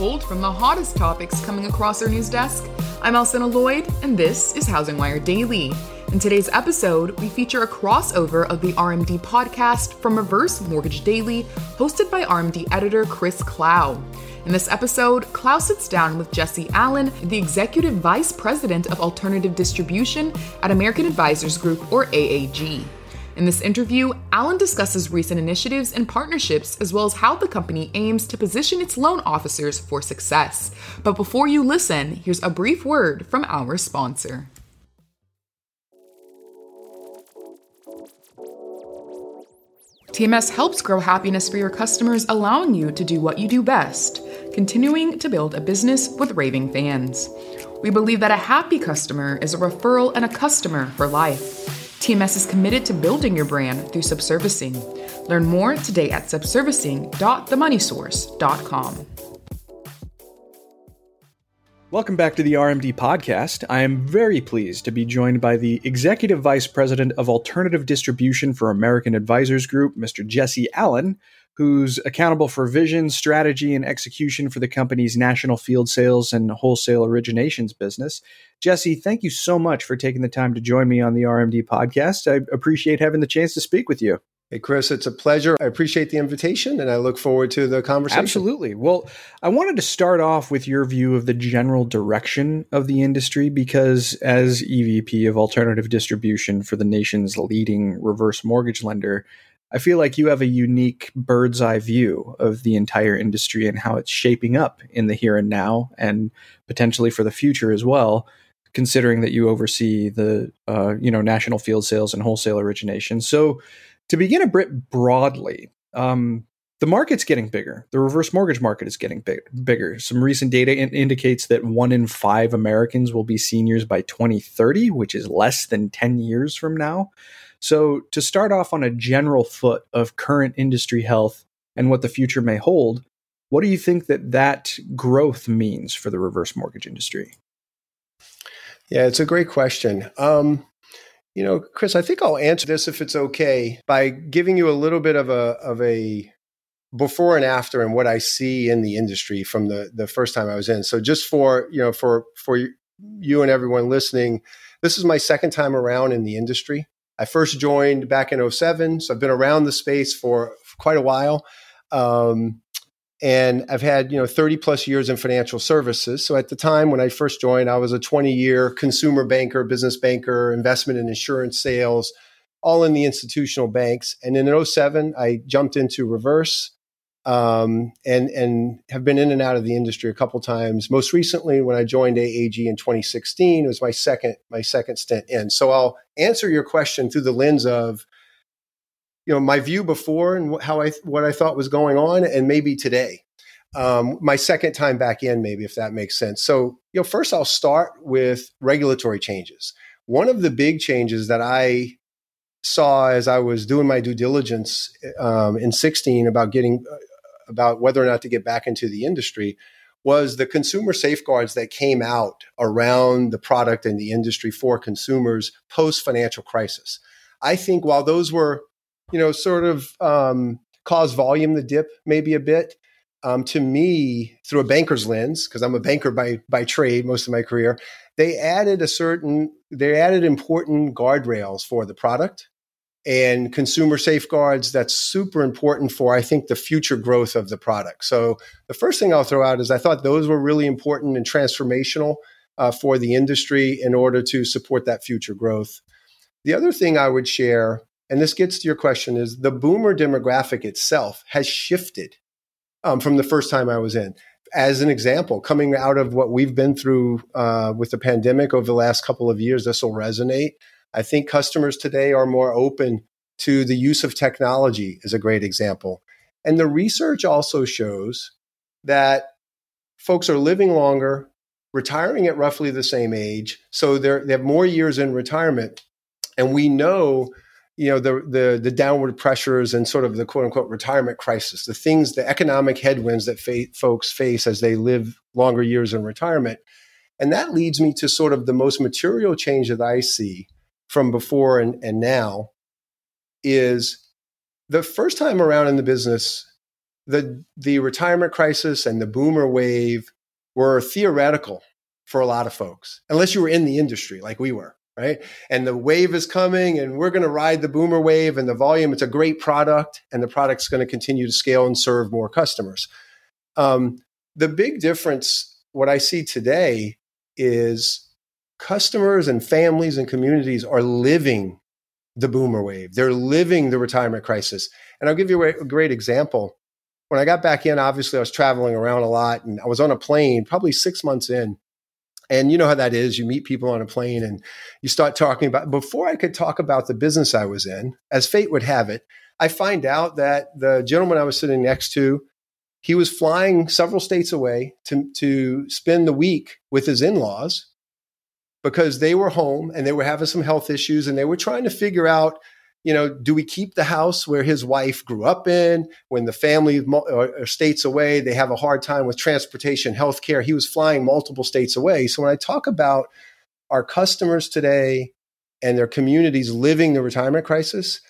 From the hottest topics coming across our news desk, I'm Alcynna Lloyd, and this is Housing Wire Daily. In today's episode, we feature a crossover of the RMD podcast from Reverse Mortgage Daily, hosted by RMD editor Chris Clow. In this episode, Clow sits down with Jesse Allen, the Executive Vice President of Alternative Distribution at American Advisors Group, or AAG. In this interview, Allen discusses recent initiatives and partnerships, as well as how the company aims to position its loan officers for success. But before you listen, here's a brief word from our sponsor. TMS helps grow happiness for your customers, allowing you to do what you do best, continuing to build a business with raving fans. We believe that a happy customer is a referral and a customer for life. TMS is committed to building your brand through subservicing. Learn more today at subservicing.themoneysource.com. Welcome back to the RMD podcast. I am very pleased to be joined by the Executive Vice President of Alternative Distribution for American Advisors Group, Mr. Jesse Allen, who's accountable for vision, strategy, and execution for the company's national field sales and wholesale originations business. Jesse, thank you so much for taking the time to join me on the RMD podcast. I appreciate having the chance to speak with you. Hey, Chris, it's a pleasure. I appreciate the invitation and I look forward to the conversation. Absolutely. Well, I wanted to start off with your view of the general direction of the industry because, as EVP of alternative distribution for the nation's leading reverse mortgage lender, I feel like you have a unique bird's eye view of the entire industry and how it's shaping up in the here and now and potentially for the future as well considering that you oversee the uh, you know national field sales and wholesale origination. So, to begin a bit broadly, um, the market's getting bigger. The reverse mortgage market is getting big, bigger. Some recent data in- indicates that one in five Americans will be seniors by 2030, which is less than 10 years from now. So, to start off on a general foot of current industry health and what the future may hold, what do you think that that growth means for the reverse mortgage industry? Yeah, it's a great question. Um, you know, Chris, I think I'll answer this if it's okay by giving you a little bit of a of a before and after and what I see in the industry from the the first time I was in. So just for, you know, for for you and everyone listening, this is my second time around in the industry. I first joined back in 07, so I've been around the space for, for quite a while. Um, and I've had you know 30 plus years in financial services. So at the time when I first joined, I was a 20 year consumer banker, business banker, investment and insurance sales, all in the institutional banks. And in 07, I jumped into reverse um, and and have been in and out of the industry a couple times. Most recently, when I joined AAG in 2016, it was my second my second stint in. So I'll answer your question through the lens of you know my view before and how I what I thought was going on, and maybe today. Um, my second time back in, maybe if that makes sense. So you know, first I'll start with regulatory changes. One of the big changes that I saw as I was doing my due diligence um, in 16 about getting uh, about whether or not to get back into the industry was the consumer safeguards that came out around the product and the industry for consumers post financial crisis. I think while those were you know, sort of um, cause volume to dip maybe a bit. Um, to me, through a banker's lens, because I'm a banker by by trade most of my career, they added a certain they added important guardrails for the product and consumer safeguards that's super important for i think the future growth of the product so the first thing i'll throw out is i thought those were really important and transformational uh, for the industry in order to support that future growth the other thing i would share and this gets to your question, is the boomer demographic itself has shifted um, from the first time I was in. As an example, coming out of what we've been through uh, with the pandemic over the last couple of years, this will resonate. I think customers today are more open to the use of technology, is a great example. And the research also shows that folks are living longer, retiring at roughly the same age. So they have more years in retirement. And we know, you know, the, the, the downward pressures and sort of the quote unquote retirement crisis, the things, the economic headwinds that fa- folks face as they live longer years in retirement. And that leads me to sort of the most material change that I see from before and, and now is the first time around in the business, the the retirement crisis and the boomer wave were theoretical for a lot of folks, unless you were in the industry like we were, right? And the wave is coming, and we're going to ride the boomer wave and the volume. It's a great product, and the product's going to continue to scale and serve more customers. Um, the big difference, what I see today, is customers and families and communities are living the boomer wave. They're living the retirement crisis. And I'll give you a great example. When I got back in, obviously I was traveling around a lot and I was on a plane probably six months in. And you know how that is. You meet people on a plane and you start talking about, before I could talk about the business I was in, as fate would have it, I find out that the gentleman I was sitting next to, he was flying several states away to, to spend the week with his in laws because they were home and they were having some health issues and they were trying to figure out you know do we keep the house where his wife grew up in? When the family or states away they have a hard time with transportation health care he was flying multiple states away. So when i talk about our customers today and their communities living the retirement crisis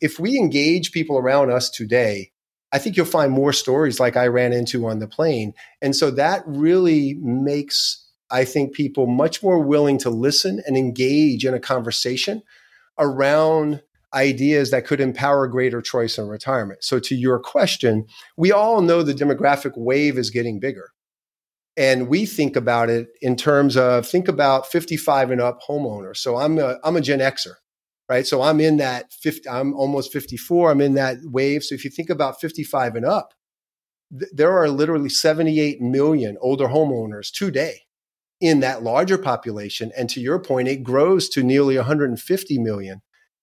if we engage people around us today I think you'll find more stories like I ran into on the plane. And so that really makes I think people much more willing to listen and engage in a conversation around ideas that could empower greater choice in retirement. So, to your question, we all know the demographic wave is getting bigger. And we think about it in terms of think about 55 and up homeowners. So I'm a, I'm a Gen Xer, right? So I'm in that 50, I'm almost 54. I'm in that wave. So if you think about 55 and up, th- there are literally 78 million older homeowners today in that larger population. And to your point, it grows to nearly 150 million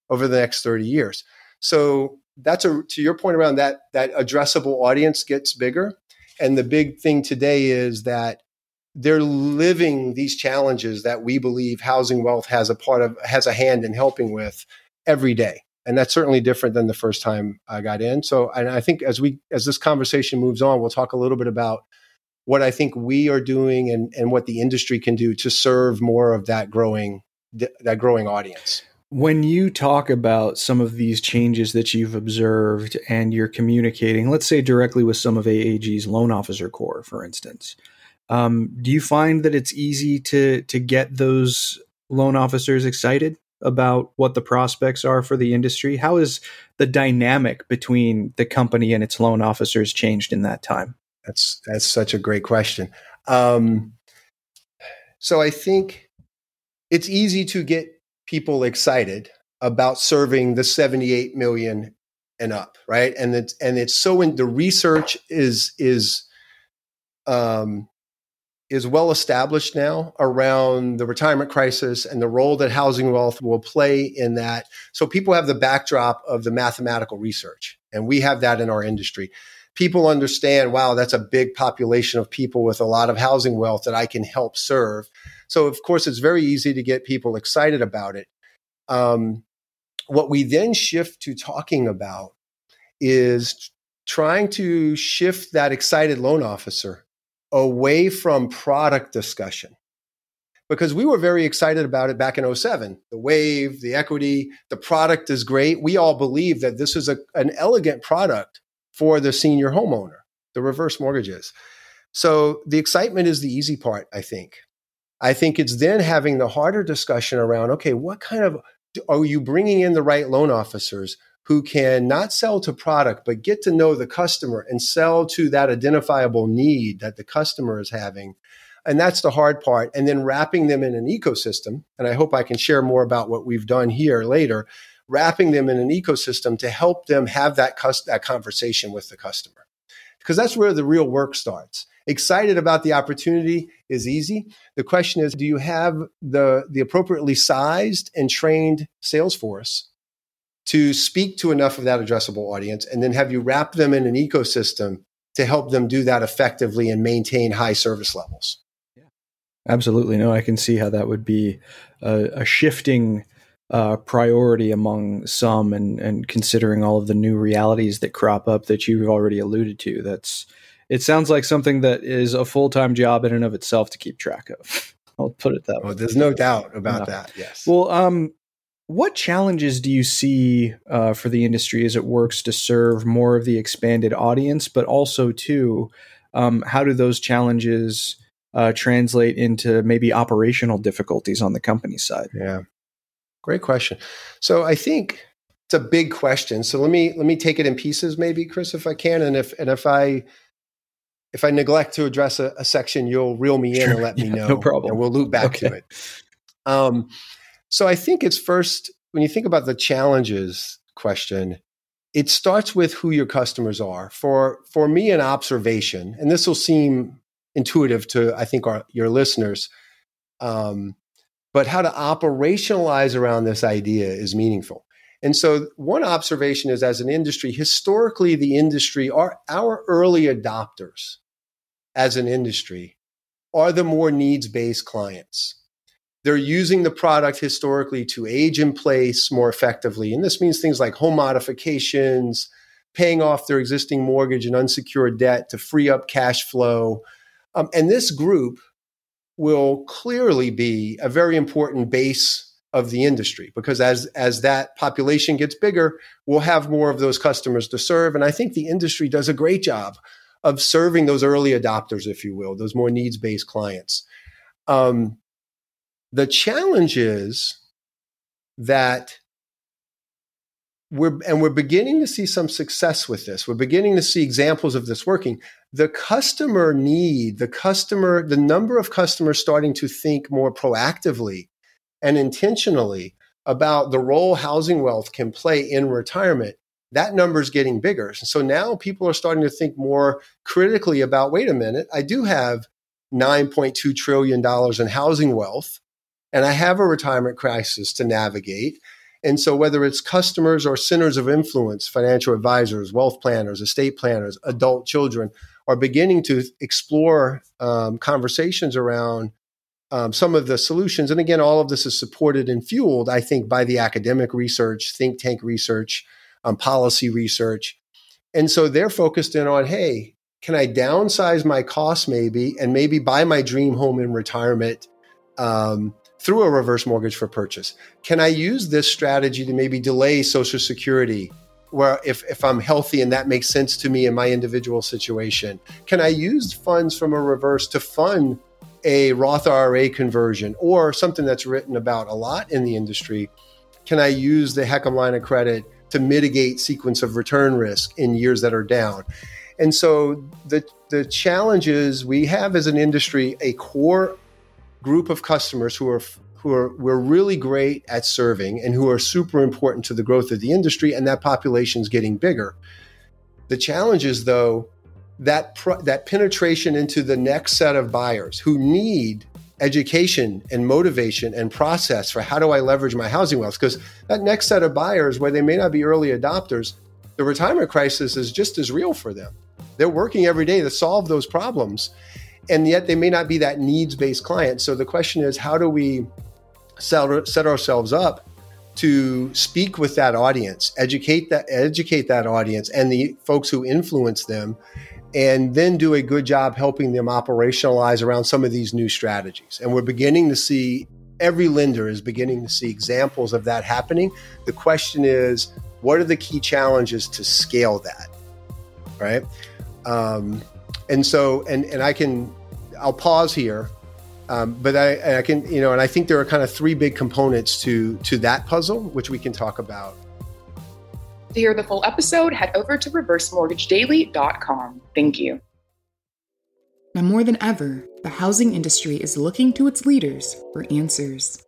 over the next 30 years. So that's a to your point around that that addressable audience gets bigger. And the big thing today is that they're living these challenges that we believe housing wealth has a part of has a hand in helping with every day and that's certainly different than the first time i got in so and i think as we as this conversation moves on we'll talk a little bit about what I think we are doing and, and what the industry can do to serve more of that growing that growing audience. When you talk about some of these changes that you've observed and you're communicating, let's say directly with some of AAG's loan officer corps, for instance, um, do you find that it's easy to to get those loan officers excited about what the prospects are for the industry? How has the dynamic between the company and its loan officers changed in that time? That's that's such a great question. Um, so I think it's easy to get people excited about serving the 78 million and up, right? And it's and it's so in the research is is um, is well established now around the retirement crisis and the role that housing wealth will play in that. So people have the backdrop of the mathematical research, and we have that in our industry people understand, wow, that's a big population of people with a lot of housing wealth that I can help serve. So, of course, it's very easy to get people excited about it. Um, what we then shift to talking about is trying to shift that excited loan officer away from product discussion because we were very excited about it back in 07 the wave the equity the product is great we all believe that this is a, an elegant product for the senior homeowner, the reverse mortgages. So the excitement is the easy part, I think. I think it's then having the harder discussion around okay, what kind of are you bringing in the right loan officers who can not sell to product, but get to know the customer and sell to that identifiable need that the customer is having? And that's the hard part. And then wrapping them in an ecosystem. And I hope I can share more about what we've done here later wrapping them in an ecosystem to help them have that, that conversation with the customer. Because that's where the real work starts. Excited about the opportunity is easy. The question is, do you have the, the appropriately sized and trained sales force to speak to enough of that addressable audience? And then have you wrap them in an ecosystem to help them do that effectively and maintain high service levels? Absolutely. No, I can see how that would be a, a shifting uh, priority among some and, and considering all of the new realities that crop up that you've already alluded to. That's it sounds like something that is a full time job in and of itself to keep track of. I'll put it that way. There's no doubt about no. that. Yes. Well, um, what challenges do you see uh, for the industry as it works to serve more of the expanded audience, but also too, um, how do those challenges uh, translate into maybe operational difficulties on the company side? Yeah, great question. So I think it's a big question. So let me let me take it in pieces, maybe, Chris, if I can, and if and if I if I neglect to address a, a section, you'll reel me in sure. and let me know. no problem. And we'll loop back okay. to it. Um, so I think it's first when you think about the challenges question, it starts with who your customers are. For for me, an observation, and this will seem intuitive to I think our your listeners, um, but how to operationalize around this idea is meaningful. And so, one observation is as an industry, historically, the industry, our, our early adopters as an industry are the more needs based clients. They're using the product historically to age in place more effectively. And this means things like home modifications, paying off their existing mortgage and unsecured debt to free up cash flow. Um, and this group will clearly be a very important base of the industry because as as that population gets bigger we'll have more of those customers to serve. And i think the industry does a great job of serving those early adopters if you will those more needs based clients. Um, the challenge is that we're and we're beginning to see some success with this we're beginning to see examples of this working the customer need the customer the number of customers starting to think more proactively and intentionally about the role housing wealth can play in retirement, that number is getting bigger. So now people are starting to think more critically about wait a minute, I do have $9.2 trillion in housing wealth, and I have a retirement crisis to navigate. And so, whether it's customers or centers of influence, financial advisors, wealth planners, estate planners, adult children are beginning to explore um, conversations around um, some of the solutions. And again, all of this is supported and fueled, I think, by the academic research, think tank research, um, policy research. And so they're focused in on, hey, can I downsize my costs maybe and maybe buy my dream home in retirement um, through a reverse mortgage for purchase? Can I use this strategy to maybe delay Social Security? Where if, if I'm healthy and that makes sense to me in my individual situation, can I use funds from a reverse to fund a Roth IRA conversion or something that's written about a lot in the industry, can I use the HECM line of credit to mitigate sequence of return risk in years that are down? And so the the challenge is we have as an industry a core group of customers who are who are we're really great at serving and who are super important to the growth of the industry and that population is getting bigger. The challenge is though that that penetration into the next set of buyers who need education and motivation and process for how do I leverage my housing wealth? Because that next set of buyers where they may not be early adopters the retirement crisis is just as real for them. They're working every day to solve those problems and yet they may not be that needs based client so the question is how do we set, ourselves up to speak with that audience educate that educate that audience and the folks who influence them and then do a good job helping them operationalize around some of these new strategies. And we're beginning to see every lender is beginning to see examples of that happening. The question is, what are the key challenges to scale that? Right. Um, and so, and, and I can, I'll pause here. Um, but I, I can, you know, and I think there are kind of three big components to to that puzzle, which we can talk about to hear the full episode, head over to reversemortgagedaily.com. Thank you. Now, more than ever, the housing industry is looking to its leaders for answers.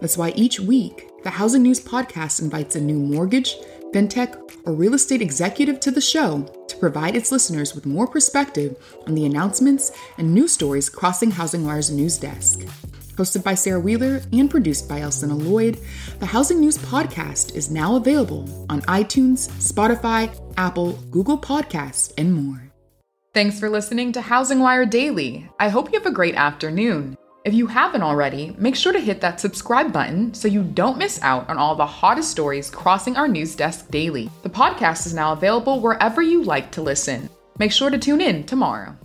That's why each week, the Housing News Podcast invites a new mortgage, fintech, or real estate executive to the show to provide its listeners with more perspective on the announcements and news stories crossing Housing Wire's news desk. Hosted by Sarah Wheeler and produced by Alcynna Lloyd, the Housing News Podcast is now available on iTunes, Spotify, Apple, Google Podcasts, and more. Thanks for listening to Housing Wire Daily. I hope you have a great afternoon. If you haven't already, make sure to hit that subscribe button so you don't miss out on all the hottest stories crossing our news desk daily. The podcast is now available wherever you like to listen. Make sure to tune in tomorrow.